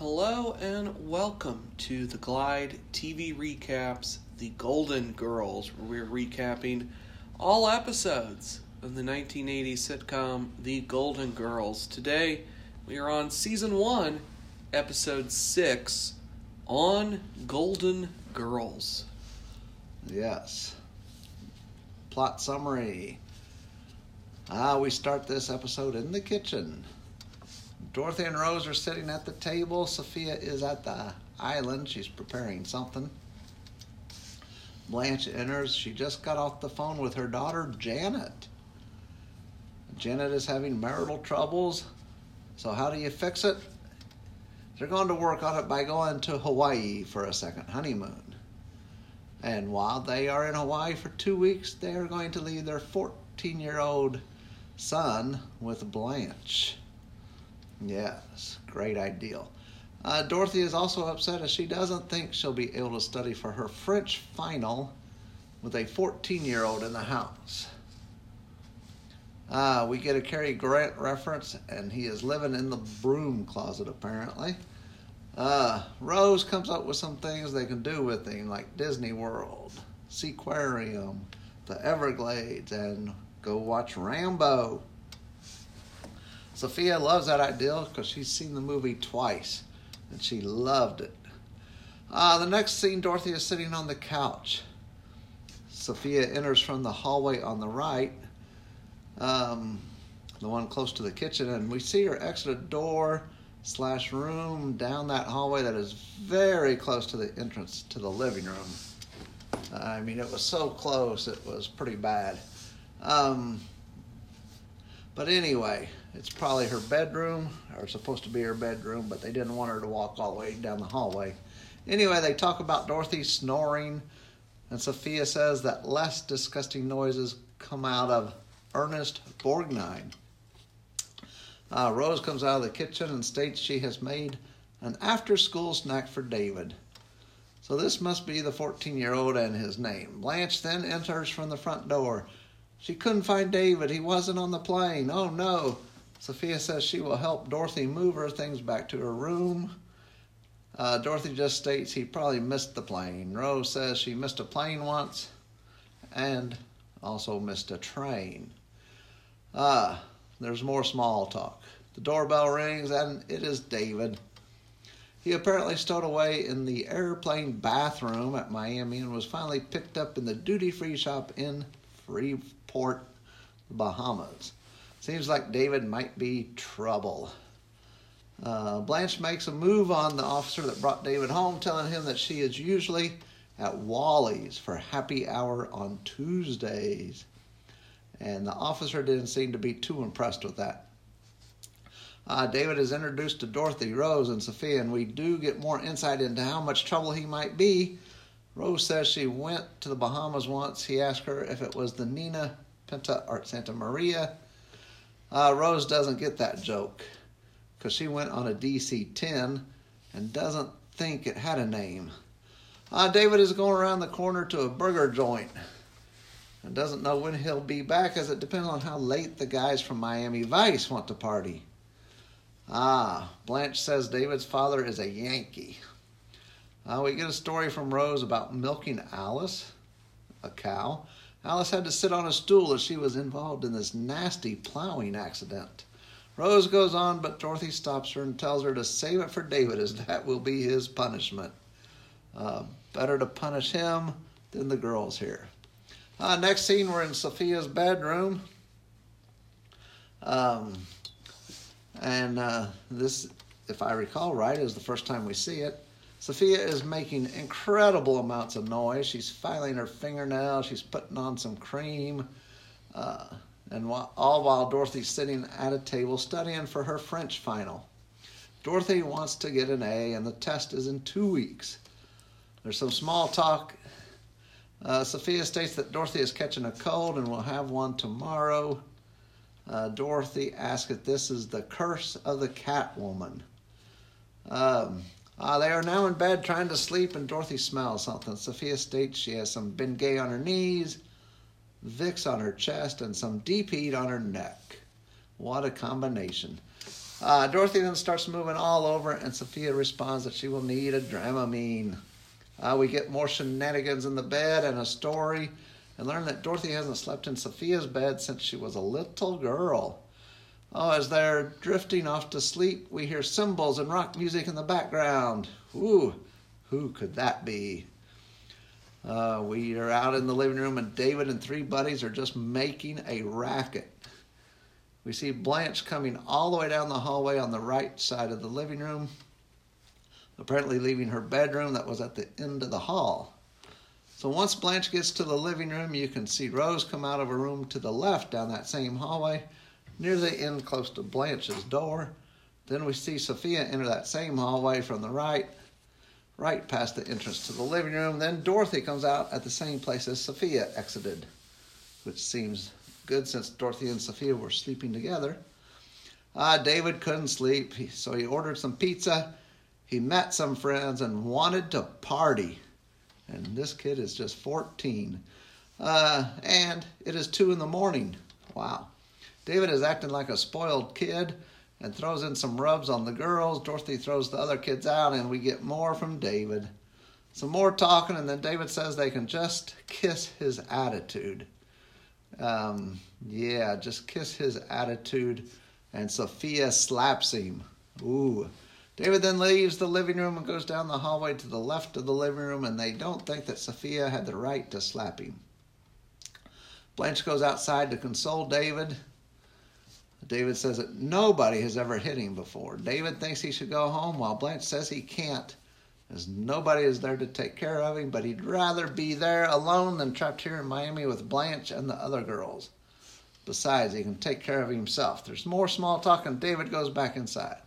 Hello and welcome to the Glide TV recaps, The Golden Girls, where we're recapping all episodes of the 1980s sitcom The Golden Girls. Today we are on season 1, episode 6, on Golden Girls. Yes. Plot summary. Ah, we start this episode in the kitchen. Dorothy and Rose are sitting at the table. Sophia is at the island. She's preparing something. Blanche enters. She just got off the phone with her daughter, Janet. Janet is having marital troubles. So, how do you fix it? They're going to work on it by going to Hawaii for a second honeymoon. And while they are in Hawaii for two weeks, they are going to leave their 14 year old son with Blanche. Yes, great ideal. Uh, Dorothy is also upset as she doesn't think she'll be able to study for her French final with a 14 year old in the house. Uh, we get a Cary Grant reference, and he is living in the broom closet apparently. Uh, Rose comes up with some things they can do with him, like Disney World, Seaquarium, the Everglades, and go watch Rambo. Sophia loves that idea because she's seen the movie twice and she loved it. Uh, the next scene, Dorothy is sitting on the couch. Sophia enters from the hallway on the right, um, the one close to the kitchen, and we see her exit a door slash room down that hallway that is very close to the entrance to the living room. I mean, it was so close, it was pretty bad. Um, but anyway, it's probably her bedroom, or supposed to be her bedroom, but they didn't want her to walk all the way down the hallway. Anyway, they talk about Dorothy snoring, and Sophia says that less disgusting noises come out of Ernest Borgnine. Uh, Rose comes out of the kitchen and states she has made an after school snack for David. So this must be the 14 year old and his name. Blanche then enters from the front door. She couldn't find David. He wasn't on the plane. Oh no. Sophia says she will help Dorothy move her things back to her room. Uh, Dorothy just states he probably missed the plane. Rose says she missed a plane once and also missed a train. Ah, uh, there's more small talk. The doorbell rings and it is David. He apparently stowed away in the airplane bathroom at Miami and was finally picked up in the duty free shop in Freeport, Bahamas. Seems like David might be trouble. Uh, Blanche makes a move on the officer that brought David home, telling him that she is usually at Wally's for happy hour on Tuesdays. And the officer didn't seem to be too impressed with that. Uh, David is introduced to Dorothy, Rose, and Sophia, and we do get more insight into how much trouble he might be. Rose says she went to the Bahamas once. He asked her if it was the Nina Pinta or Santa Maria. Uh, Rose doesn't get that joke because she went on a DC 10 and doesn't think it had a name. Uh, David is going around the corner to a burger joint and doesn't know when he'll be back as it depends on how late the guys from Miami Vice want to party. Ah, Blanche says David's father is a Yankee. Uh, we get a story from Rose about milking Alice, a cow. Alice had to sit on a stool as she was involved in this nasty plowing accident. Rose goes on, but Dorothy stops her and tells her to save it for David, as that will be his punishment. Uh, better to punish him than the girls here. Uh, next scene, we're in Sophia's bedroom. Um, and uh, this, if I recall right, is the first time we see it. Sophia is making incredible amounts of noise. She's filing her fingernails. She's putting on some cream. Uh, and while, all while Dorothy's sitting at a table studying for her French final. Dorothy wants to get an A, and the test is in two weeks. There's some small talk uh, Sophia states that Dorothy is catching a cold and will have one tomorrow. Uh, Dorothy asks if this is the curse of the Catwoman. Um, uh, they are now in bed trying to sleep, and Dorothy smells something. Sophia states she has some Bengay on her knees, Vicks on her chest, and some deep heat on her neck. What a combination. Uh, Dorothy then starts moving all over, and Sophia responds that she will need a Dramamine. Uh, we get more shenanigans in the bed and a story, and learn that Dorothy hasn't slept in Sophia's bed since she was a little girl. Oh, as they're drifting off to sleep, we hear cymbals and rock music in the background. Ooh, who could that be? Uh, we are out in the living room, and David and three buddies are just making a racket. We see Blanche coming all the way down the hallway on the right side of the living room, apparently leaving her bedroom that was at the end of the hall. So once Blanche gets to the living room, you can see Rose come out of a room to the left down that same hallway, near the end close to Blanche's door. Then we see Sophia enter that same hallway from the right, right past the entrance to the living room. Then Dorothy comes out at the same place as Sophia exited, which seems good since Dorothy and Sophia were sleeping together. Uh, David couldn't sleep, so he ordered some pizza. He met some friends and wanted to party. And this kid is just 14. Uh, and it is 2 in the morning. Wow. David is acting like a spoiled kid and throws in some rubs on the girls. Dorothy throws the other kids out, and we get more from David. Some more talking, and then David says they can just kiss his attitude. Um, yeah, just kiss his attitude, and Sophia slaps him. Ooh. David then leaves the living room and goes down the hallway to the left of the living room, and they don't think that Sophia had the right to slap him. Blanche goes outside to console David. David says that nobody has ever hit him before. David thinks he should go home while Blanche says he can't, as nobody is there to take care of him, but he'd rather be there alone than trapped here in Miami with Blanche and the other girls. Besides, he can take care of himself. There's more small talk, and David goes back inside.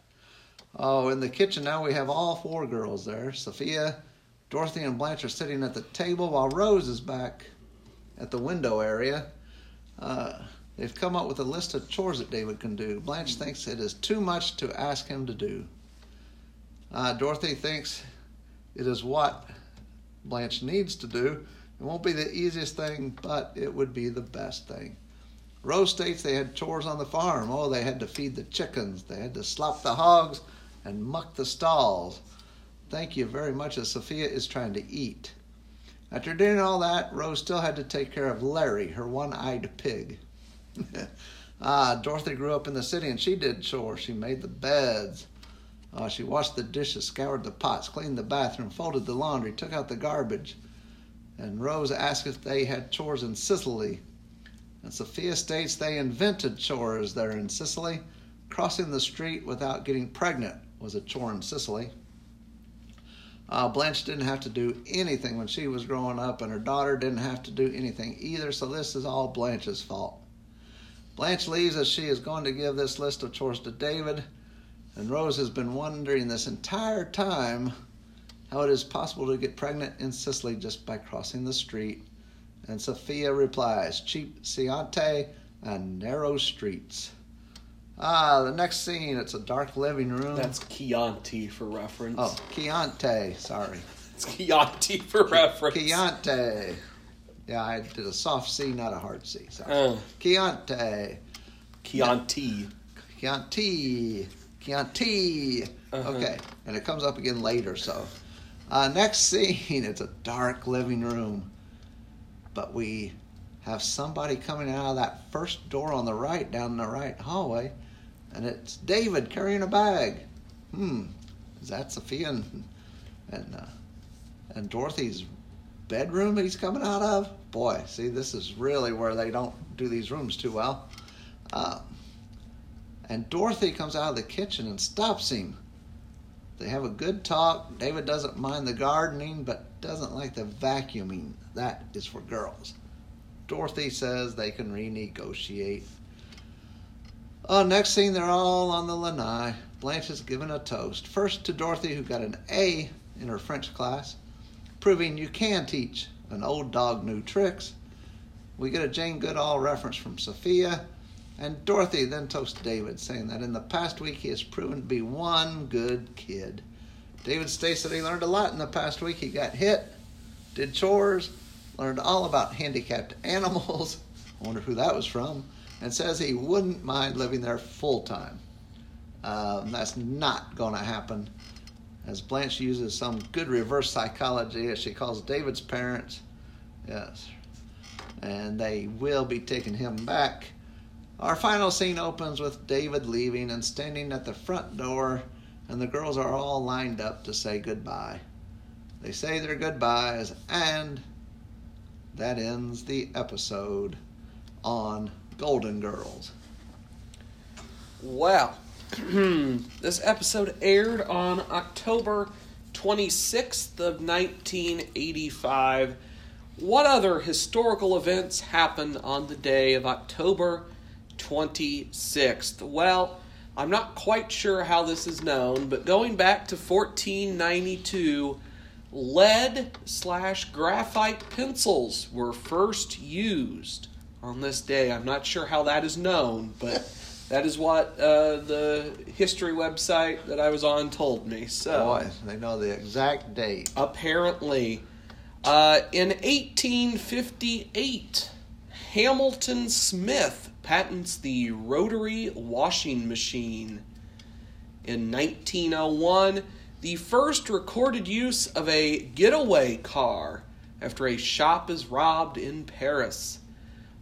Oh, in the kitchen now we have all four girls there. Sophia, Dorothy, and Blanche are sitting at the table while Rose is back at the window area. Uh, they've come up with a list of chores that David can do. Blanche thinks it is too much to ask him to do. Uh, Dorothy thinks it is what Blanche needs to do. It won't be the easiest thing, but it would be the best thing. Rose states they had chores on the farm. Oh, they had to feed the chickens, they had to slop the hogs, and muck the stalls. Thank you very much, as Sophia is trying to eat. After doing all that, Rose still had to take care of Larry, her one eyed pig. ah, Dorothy grew up in the city and she did chores. She made the beds. Uh, she washed the dishes, scoured the pots, cleaned the bathroom, folded the laundry, took out the garbage. And Rose asked if they had chores in Sicily. And Sophia states they invented chores there in Sicily. Crossing the street without getting pregnant was a chore in Sicily. Uh, Blanche didn't have to do anything when she was growing up, and her daughter didn't have to do anything either, so this is all Blanche's fault. Blanche leaves as she is going to give this list of chores to David, and Rose has been wondering this entire time how it is possible to get pregnant in Sicily just by crossing the street. And Sophia replies, cheap Ciante and narrow streets. Ah, the next scene, it's a dark living room. That's Chianti for reference. Oh, Chianti, sorry. It's Chianti for reference. Chianti. Yeah, I did a soft C, not a hard C. Sorry. Uh, Chianti. Chianti. Chianti. Chianti. Uh-huh. Okay, and it comes up again later, so. Uh, next scene, it's a dark living room. But we have somebody coming out of that first door on the right, down the right hallway, and it's David carrying a bag. Hmm, is that Sophia and and, uh, and Dorothy's bedroom he's coming out of? Boy, see, this is really where they don't do these rooms too well. Uh, and Dorothy comes out of the kitchen and stops him. They have a good talk. David doesn't mind the gardening, but doesn't like the vacuuming. That is for girls. Dorothy says they can renegotiate. Oh, next scene, they're all on the lanai. Blanche is given a toast. First to Dorothy, who got an A in her French class, proving you can teach an old dog new tricks. We get a Jane Goodall reference from Sophia, and Dorothy then toasts David, saying that in the past week he has proven to be one good kid. David states that he learned a lot in the past week. He got hit, did chores, learned all about handicapped animals. I wonder who that was from. And says he wouldn't mind living there full time. Um, that's not going to happen. As Blanche uses some good reverse psychology, as she calls David's parents, yes, and they will be taking him back. Our final scene opens with David leaving and standing at the front door, and the girls are all lined up to say goodbye. They say their goodbyes, and that ends the episode on Golden Girls. Well, Hmm. this episode aired on October 26th of 1985. What other historical events happened on the day of October 26th? Well, I'm not quite sure how this is known, but going back to 1492, lead slash graphite pencils were first used on this day. I'm not sure how that is known, but that is what uh, the history website that I was on told me. So Boy, they know the exact date. apparently, uh, in 1858, Hamilton Smith patents the rotary washing machine. In 1901, the first recorded use of a getaway car after a shop is robbed in Paris.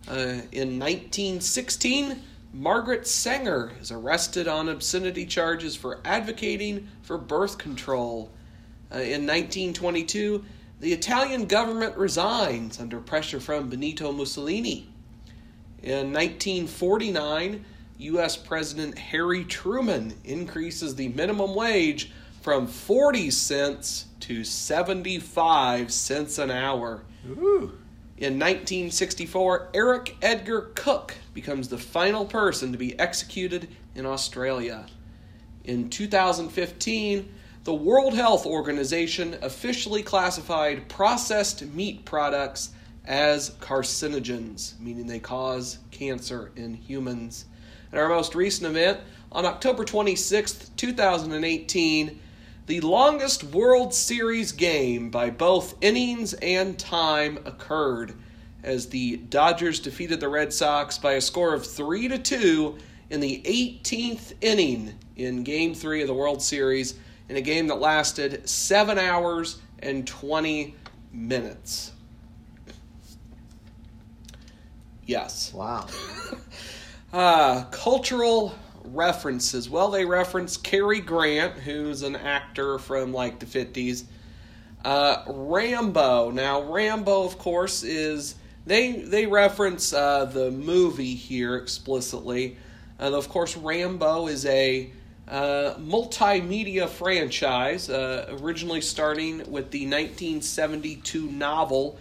Uh, in 1916, Margaret Sanger is arrested on obscenity charges for advocating for birth control. Uh, in 1922, the Italian government resigns under pressure from Benito Mussolini. In 1949, U.S. President Harry Truman increases the minimum wage from 40 cents to 75 cents an hour. Ooh. In 1964, Eric Edgar Cooke becomes the final person to be executed in Australia. In 2015, the World Health Organization officially classified processed meat products as carcinogens, meaning they cause cancer in humans. And our most recent event, on October 26th, 2018, the longest World Series game by both innings and time occurred as the Dodgers defeated the Red Sox by a score of 3 to 2 in the 18th inning in game 3 of the World Series in a game that lasted 7 hours and 20 minutes. Yes. Wow. Uh, cultural references. Well, they reference Cary Grant, who's an actor from like the 50s. Uh, Rambo. Now, Rambo, of course, is they they reference uh, the movie here explicitly. Uh, of course, Rambo is a uh, multimedia franchise, uh, originally starting with the 1972 novel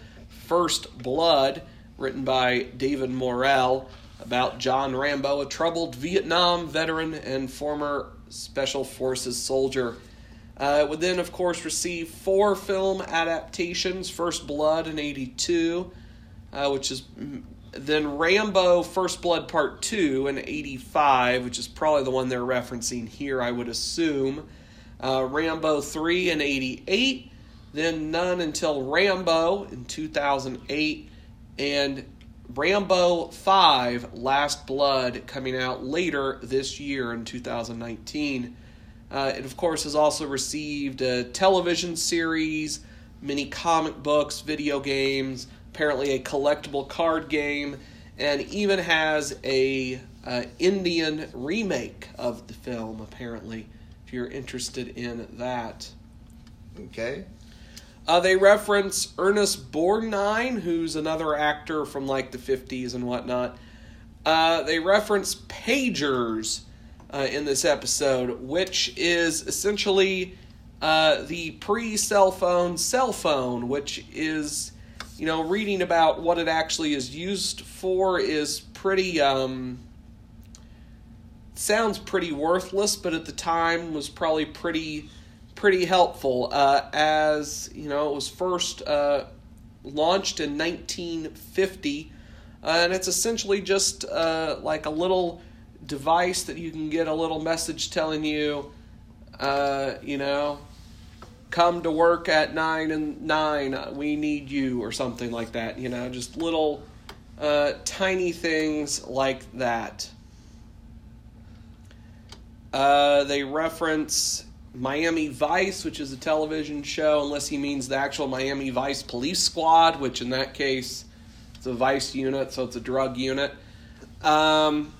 First Blood, written by David Morrell about John Rambo, a troubled Vietnam veteran and former Special Forces soldier. Uh, it would then, of course, receive four film adaptations First Blood in 82, uh, which is then Rambo First Blood Part 2 in 85, which is probably the one they're referencing here, I would assume. Uh, Rambo 3 in 88, then none until Rambo in 2008, and Rambo 5 Last Blood coming out later this year in 2019. Uh, it, of course, has also received a television series, many comic books, video games, apparently a collectible card game, and even has a uh, Indian remake of the film, apparently, if you're interested in that. Okay. Uh, they reference Ernest Borgnine, who's another actor from like the 50s and whatnot. Uh, they reference pagers uh, in this episode, which is essentially uh, the pre cell phone cell phone, which is, you know, reading about what it actually is used for is pretty. Um, sounds pretty worthless, but at the time was probably pretty pretty helpful. Uh, as you know, it was first uh, launched in 1950, uh, and it's essentially just uh, like a little device that you can get a little message telling you, uh, you know, come to work at nine and nine. We need you, or something like that. You know, just little uh, tiny things like that. Uh, they reference Miami Vice, which is a television show, unless he means the actual Miami Vice Police Squad, which in that case it's a vice unit, so it's a drug unit. Um,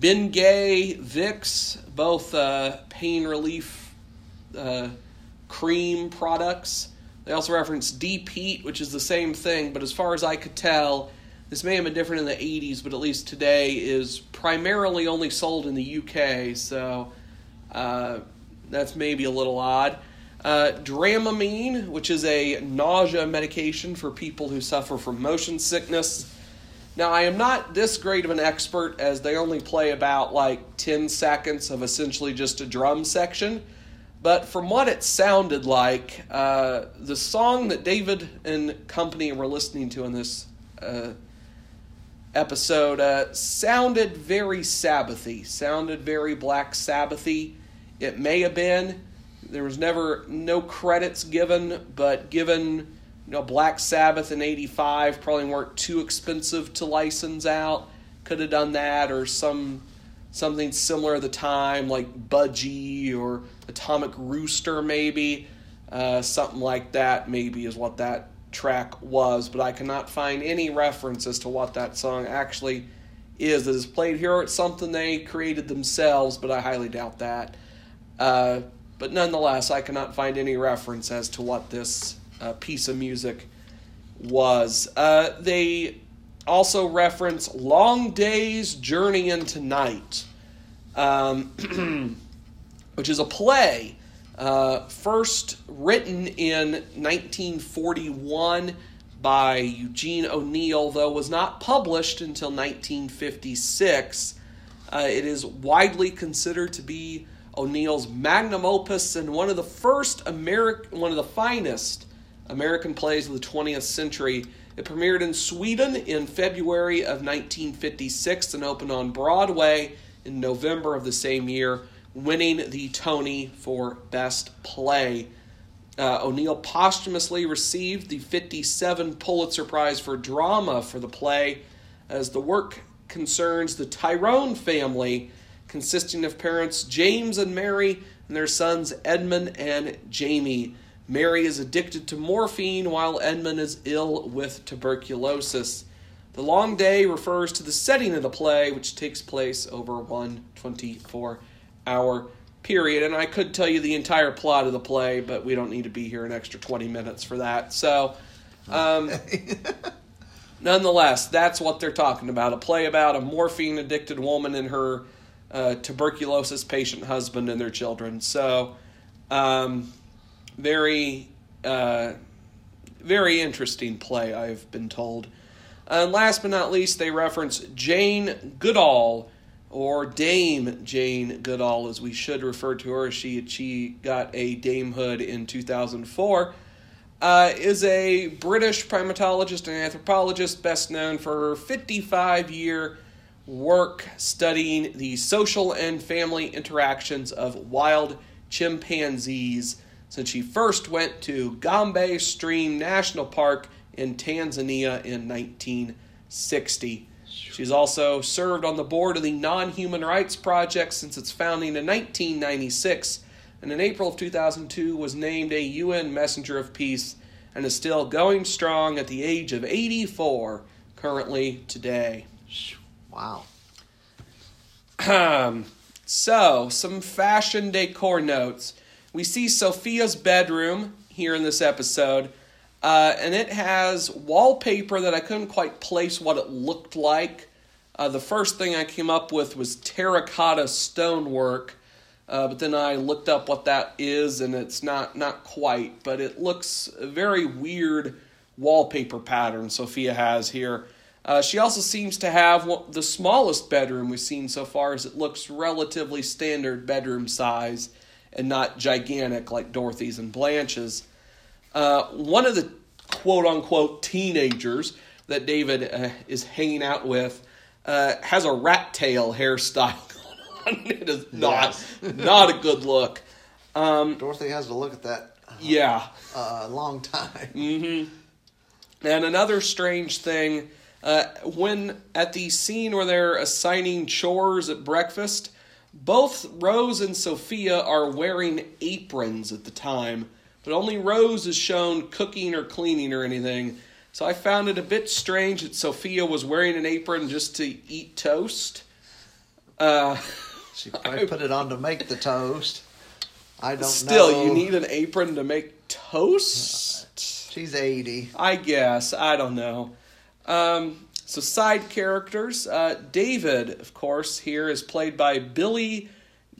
Bengay, Vicks, both uh, pain relief uh, cream products. They also reference Deep Heat, which is the same thing, but as far as I could tell, this may have been different in the 80s, but at least today is primarily only sold in the UK, so uh, that's maybe a little odd. Uh, Dramamine, which is a nausea medication for people who suffer from motion sickness. Now, I am not this great of an expert as they only play about like 10 seconds of essentially just a drum section. But from what it sounded like, uh, the song that David and company were listening to in this uh, episode uh, sounded very Sabbathy, sounded very Black Sabbathy. It may have been. There was never no credits given, but given you know Black Sabbath in '85 probably weren't too expensive to license out. Could have done that or some something similar at the time, like Budgie or Atomic Rooster, maybe uh, something like that. Maybe is what that track was, but I cannot find any reference as to what that song actually is that is played here. It's something they created themselves, but I highly doubt that. Uh, but nonetheless, I cannot find any reference as to what this uh, piece of music was. Uh, they also reference Long Day's Journey into Night, um, which is a play uh, first written in 1941 by Eugene O'Neill, though was not published until 1956. Uh, it is widely considered to be O'Neill's magnum opus and one of the first American, one of the finest American plays of the 20th century. It premiered in Sweden in February of 1956 and opened on Broadway in November of the same year, winning the Tony for Best Play. Uh, O'Neill posthumously received the 57 Pulitzer Prize for Drama for the play, as the work concerns the Tyrone family consisting of parents James and Mary and their sons Edmund and Jamie. Mary is addicted to morphine while Edmund is ill with tuberculosis. The long day refers to the setting of the play, which takes place over one 24 hour period. And I could tell you the entire plot of the play, but we don't need to be here an extra 20 minutes for that. So, um, nonetheless, that's what they're talking about a play about a morphine addicted woman and her uh, tuberculosis patient husband and their children. So, um, very, uh, very interesting play, I've been told. And last but not least, they reference Jane Goodall, or Dame Jane Goodall, as we should refer to her. She she got a damehood in 2004. Uh, is a British primatologist and anthropologist, best known for her 55 year work studying the social and family interactions of wild chimpanzees since she first went to Gombe Stream National Park in Tanzania in 1960. She's also served on the board of the Non Human Rights Project since its founding in 1996, and in April of 2002 was named a UN Messenger of Peace and is still going strong at the age of 84 currently today. Wow. Um, so, some fashion decor notes. We see Sophia's bedroom here in this episode, uh, and it has wallpaper that I couldn't quite place what it looked like. Uh, the first thing I came up with was terracotta stonework, uh, but then I looked up what that is, and it's not not quite, but it looks a very weird wallpaper pattern Sophia has here. Uh, she also seems to have one, the smallest bedroom we've seen so far, as it looks relatively standard bedroom size and not gigantic like Dorothy's and Blanche's. Uh, one of the quote unquote teenagers that David uh, is hanging out with uh, has a rat tail hairstyle on. It is not not a good look. Um, Dorothy has to look at that yeah. a long time. Mm-hmm. And another strange thing, uh, when at the scene where they're assigning chores at breakfast, Both Rose and Sophia are wearing aprons at the time, but only Rose is shown cooking or cleaning or anything. So I found it a bit strange that Sophia was wearing an apron just to eat toast. Uh, She probably put it on to make the toast. I don't know. still, know. you need an apron to make toast? She's 80. I guess. I don't know. Um, so, side characters. Uh, David, of course, here is played by Billy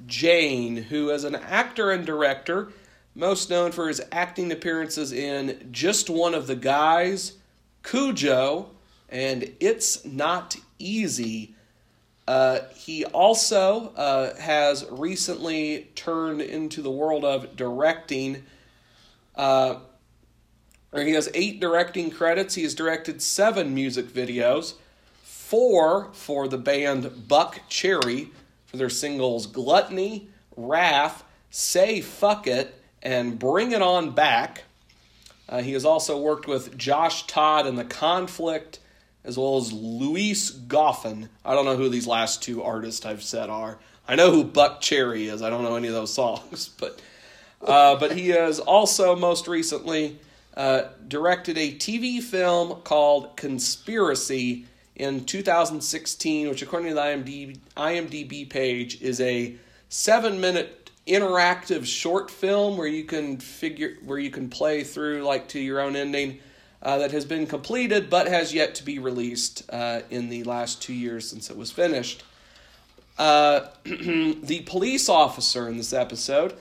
Jayne, who is an actor and director, most known for his acting appearances in Just One of the Guys, Cujo, and It's Not Easy. Uh, he also uh, has recently turned into the world of directing. Uh, he has eight directing credits. He has directed seven music videos, four for the band Buckcherry for their singles Gluttony, Wrath, Say Fuck It, and Bring It On Back. Uh, he has also worked with Josh Todd in The Conflict, as well as Luis Goffin. I don't know who these last two artists I've said are. I know who Buckcherry is. I don't know any of those songs, but uh, but he has also most recently uh, directed a TV film called Conspiracy in 2016, which according to the IMDb, IMDb page is a seven-minute interactive short film where you can figure where you can play through like to your own ending. Uh, that has been completed but has yet to be released uh, in the last two years since it was finished. Uh, the police officer in this episode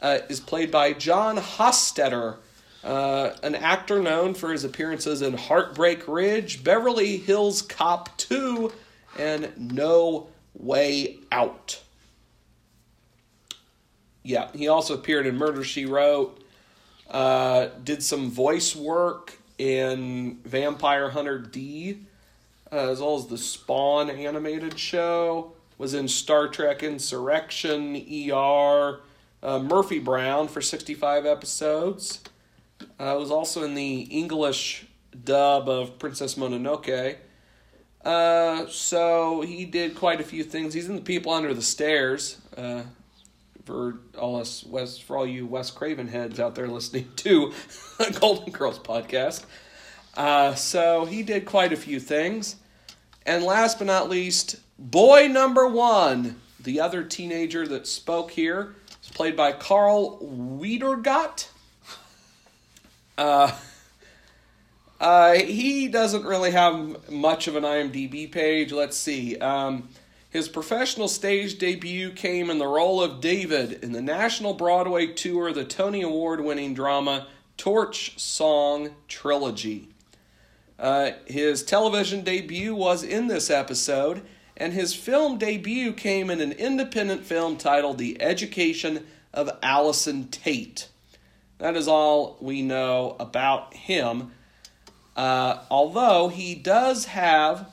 uh, is played by John Hostetter, uh, an actor known for his appearances in Heartbreak Ridge, Beverly Hills Cop 2, and No Way Out. Yeah, he also appeared in Murder She Wrote, uh, did some voice work in Vampire Hunter D, uh, as well as the Spawn animated show. Was in Star Trek Insurrection, ER, Murphy Brown for 65 episodes. Uh, was also in the English dub of Princess Mononoke. Uh, so he did quite a few things. He's in the People Under the Stairs. Uh, for all us West, for all you Wes Craven heads out there listening to the Golden Girls podcast. Uh, so he did quite a few things. And last but not least, boy number one, the other teenager that spoke here, is played by Karl Wiedergott. Uh, uh, he doesn't really have much of an IMDb page. Let's see. Um, his professional stage debut came in the role of David in the national Broadway tour of the Tony Award winning drama Torch Song Trilogy. Uh, his television debut was in this episode, and his film debut came in an independent film titled The Education of Allison Tate. That is all we know about him. Uh, although he does have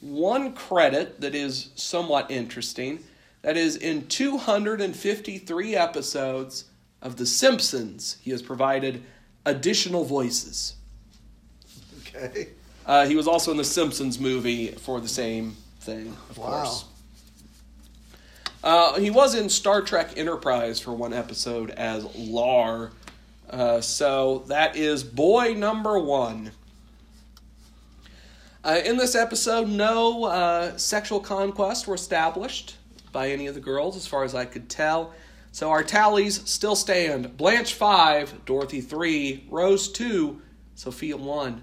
one credit that is somewhat interesting. That is, in 253 episodes of The Simpsons, he has provided additional voices. Okay. Uh, he was also in the Simpsons movie for the same thing, of Wow. course. Uh, he was in Star Trek Enterprise for one episode as Lar. Uh, so that is boy number one. Uh, in this episode, no uh, sexual conquests were established by any of the girls, as far as I could tell. So our tallies still stand Blanche 5, Dorothy 3, Rose 2, Sophia 1.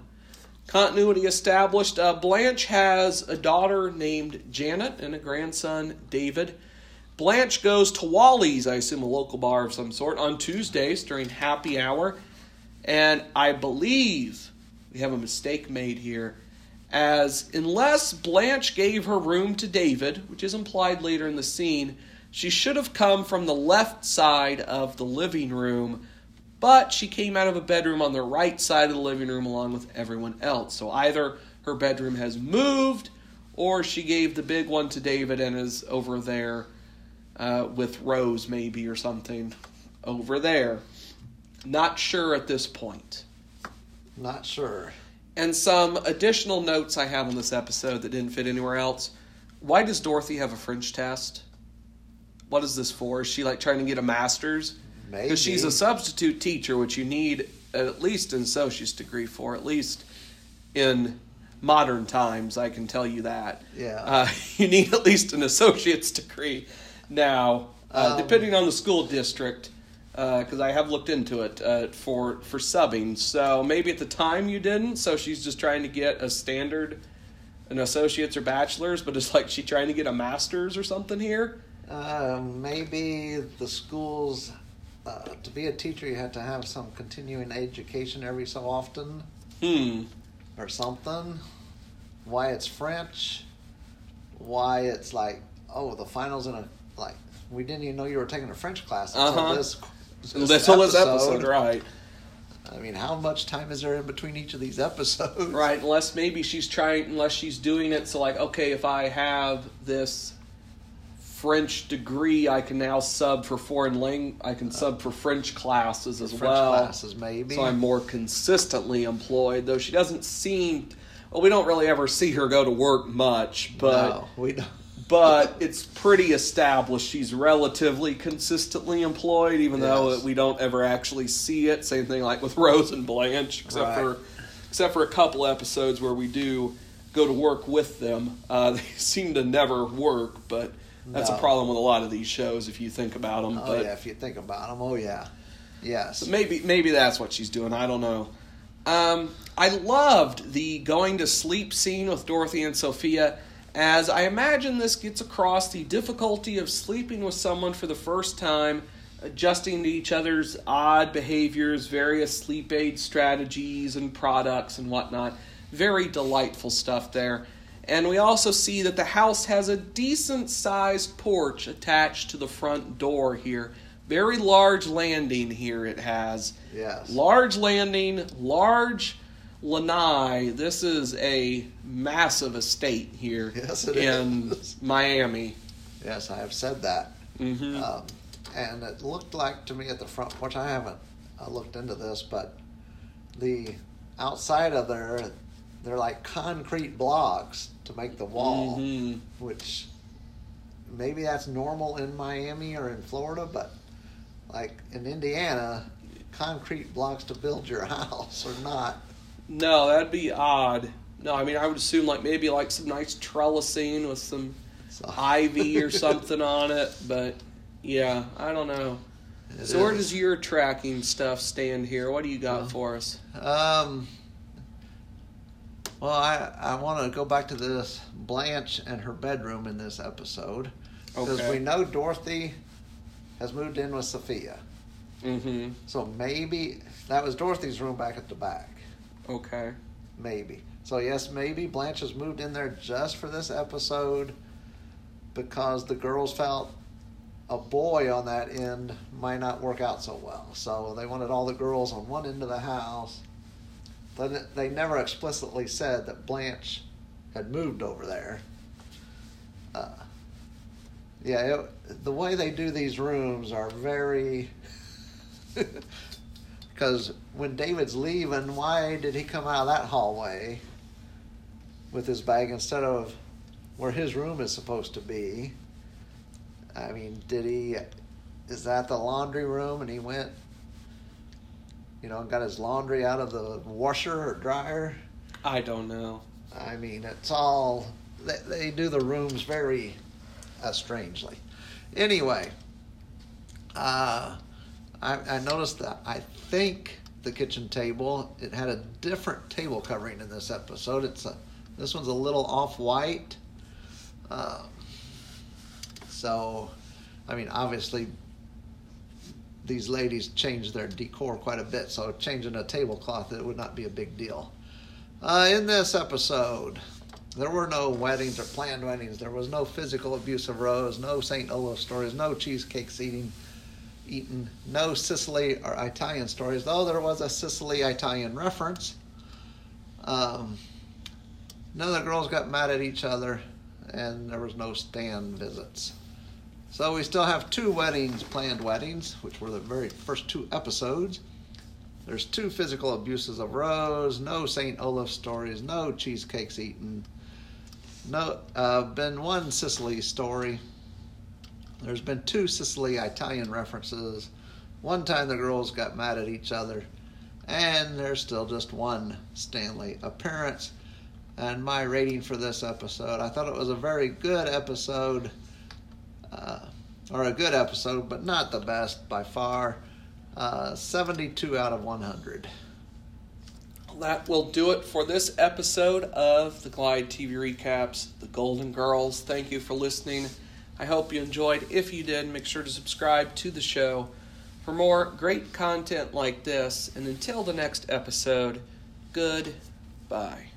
Continuity established. Uh, Blanche has a daughter named Janet and a grandson, David. Blanche goes to Wally's, I assume a local bar of some sort, on Tuesdays during happy hour. And I believe we have a mistake made here, as unless Blanche gave her room to David, which is implied later in the scene, she should have come from the left side of the living room, but she came out of a bedroom on the right side of the living room along with everyone else. So either her bedroom has moved, or she gave the big one to David and is over there uh, with Rose, maybe, or something over there. Not sure at this point. Not sure. And some additional notes I have on this episode that didn't fit anywhere else. Why does Dorothy have a French test? what is this for? Is she like trying to get a master's? Maybe. Because she's a substitute teacher, which you need at least an associate's degree for, at least in modern times. I can tell you that. Yeah. Uh, you need at least an associate's degree now, uh, Um, depending on the school district. Because I have looked into it uh, for for subbing, so maybe at the time you didn't. So she's just trying to get a standard, an associate's or bachelor's, but it's like she trying to get a master's or something here. Uh, maybe the schools, uh, to be a teacher, you have to have some continuing education every so often Hmm. or something. Why it's French, why it's like, oh, the finals in a, we didn't even know you were taking a French class until Uh-huh. this, That's all this episode, right? I mean, how much time is there in between each of these episodes? Right, unless maybe she's trying, unless she's doing it so, like, okay, if I have this French degree, I can now sub for foreign lang. I can sub for French classes as French well. classes, maybe. So I'm more consistently employed, though she doesn't seem. Well, we don't really ever see her go to work much, but no, we don't. But it's pretty established she's relatively consistently employed, even though we don't ever actually see it. Same thing like with Rose and Blanche, except Right. for except for a couple episodes where we do go to work with them. Uh, they seem to never work, but that's a problem with a lot of these shows if you think about them. Oh but yeah, if you think about them, oh yeah, yes. so maybe maybe that's what she's doing. I don't know. Um, I loved the going to sleep scene with Dorothy and Sophia, as I imagine this gets across the difficulty of sleeping with someone for the first time, adjusting to each other's odd behaviors, various sleep aid strategies and products and whatnot. Very delightful stuff there. And we also see that the house has a decent sized porch attached to the front door here. Very large landing here it has. Yes. Large landing, large lanai. This is a massive estate here Yes, it in is. Miami. Yes, I have said that. hmm Um, and it looked like to me at the front porch, I haven't uh, looked into this, but the outside of there, they're like concrete blocks to make the wall, Mhm. which maybe that's normal in Miami or in Florida, but like in Indiana, concrete blocks to build your house or not. No, that'd be odd. No, I mean I would assume like maybe like some nice trellising with some ivy or something on it, but yeah, I don't know. It so where does your tracking stuff stand here? What do you got Well, for us? Um. Well, I I want to go back to this Blanche and her bedroom in this episode because Okay. we know Dorothy has moved in with Sophia, Mm-hmm. so maybe that was Dorothy's room back at the back. Okay. Maybe. So yes, maybe Blanche has moved in there just for this episode because the girls felt a boy on that end might not work out so well. So they wanted all the girls on one end of the house. But they never explicitly said that Blanche had moved over there. Uh, yeah, it, the way they do these rooms are very. Because when David's leaving, why did he come out of that hallway with his bag instead of where his room is supposed to be? I mean, did he? Is that the laundry room? And he went, you know, and got his laundry out of the washer or dryer. I don't know. I mean, it's all they, they do the rooms very uh, strangely. Anyway, uh, I, I noticed that I think the kitchen table it had a different table covering in this episode. It's a this one's a little off white. Uh, so, I mean, obviously, these ladies changed their decor quite a bit. So, changing a tablecloth it would not be a big deal. Uh, in this episode, there were no weddings or planned weddings. There was no physical abuse of Rose, no St. Olaf stories, no cheesecakes eating, eaten, no Sicily or Italian stories, though there was a Sicily Italian reference. Um, none of the girls got mad at each other, and there was no stand visits. So we still have two weddings, planned weddings, which were the very first two episodes. There's two physical abuses of Rose, no St. Olaf stories, no cheesecakes eaten, no, uh, been one Sicily story, There's been two Sicily Italian references. One time the girls got mad at each other, and there's still just one Stanley appearance. And my rating for this episode, I thought it was a very good episode, uh, or a good episode, but not the best by far. Uh, 72 out of 100. That will do it for this episode of the Glide TV Recaps, The Golden Girls. Thank you for listening. I hope you enjoyed. If you did, make sure to subscribe to the show for more great content like this. And until the next episode, goodbye.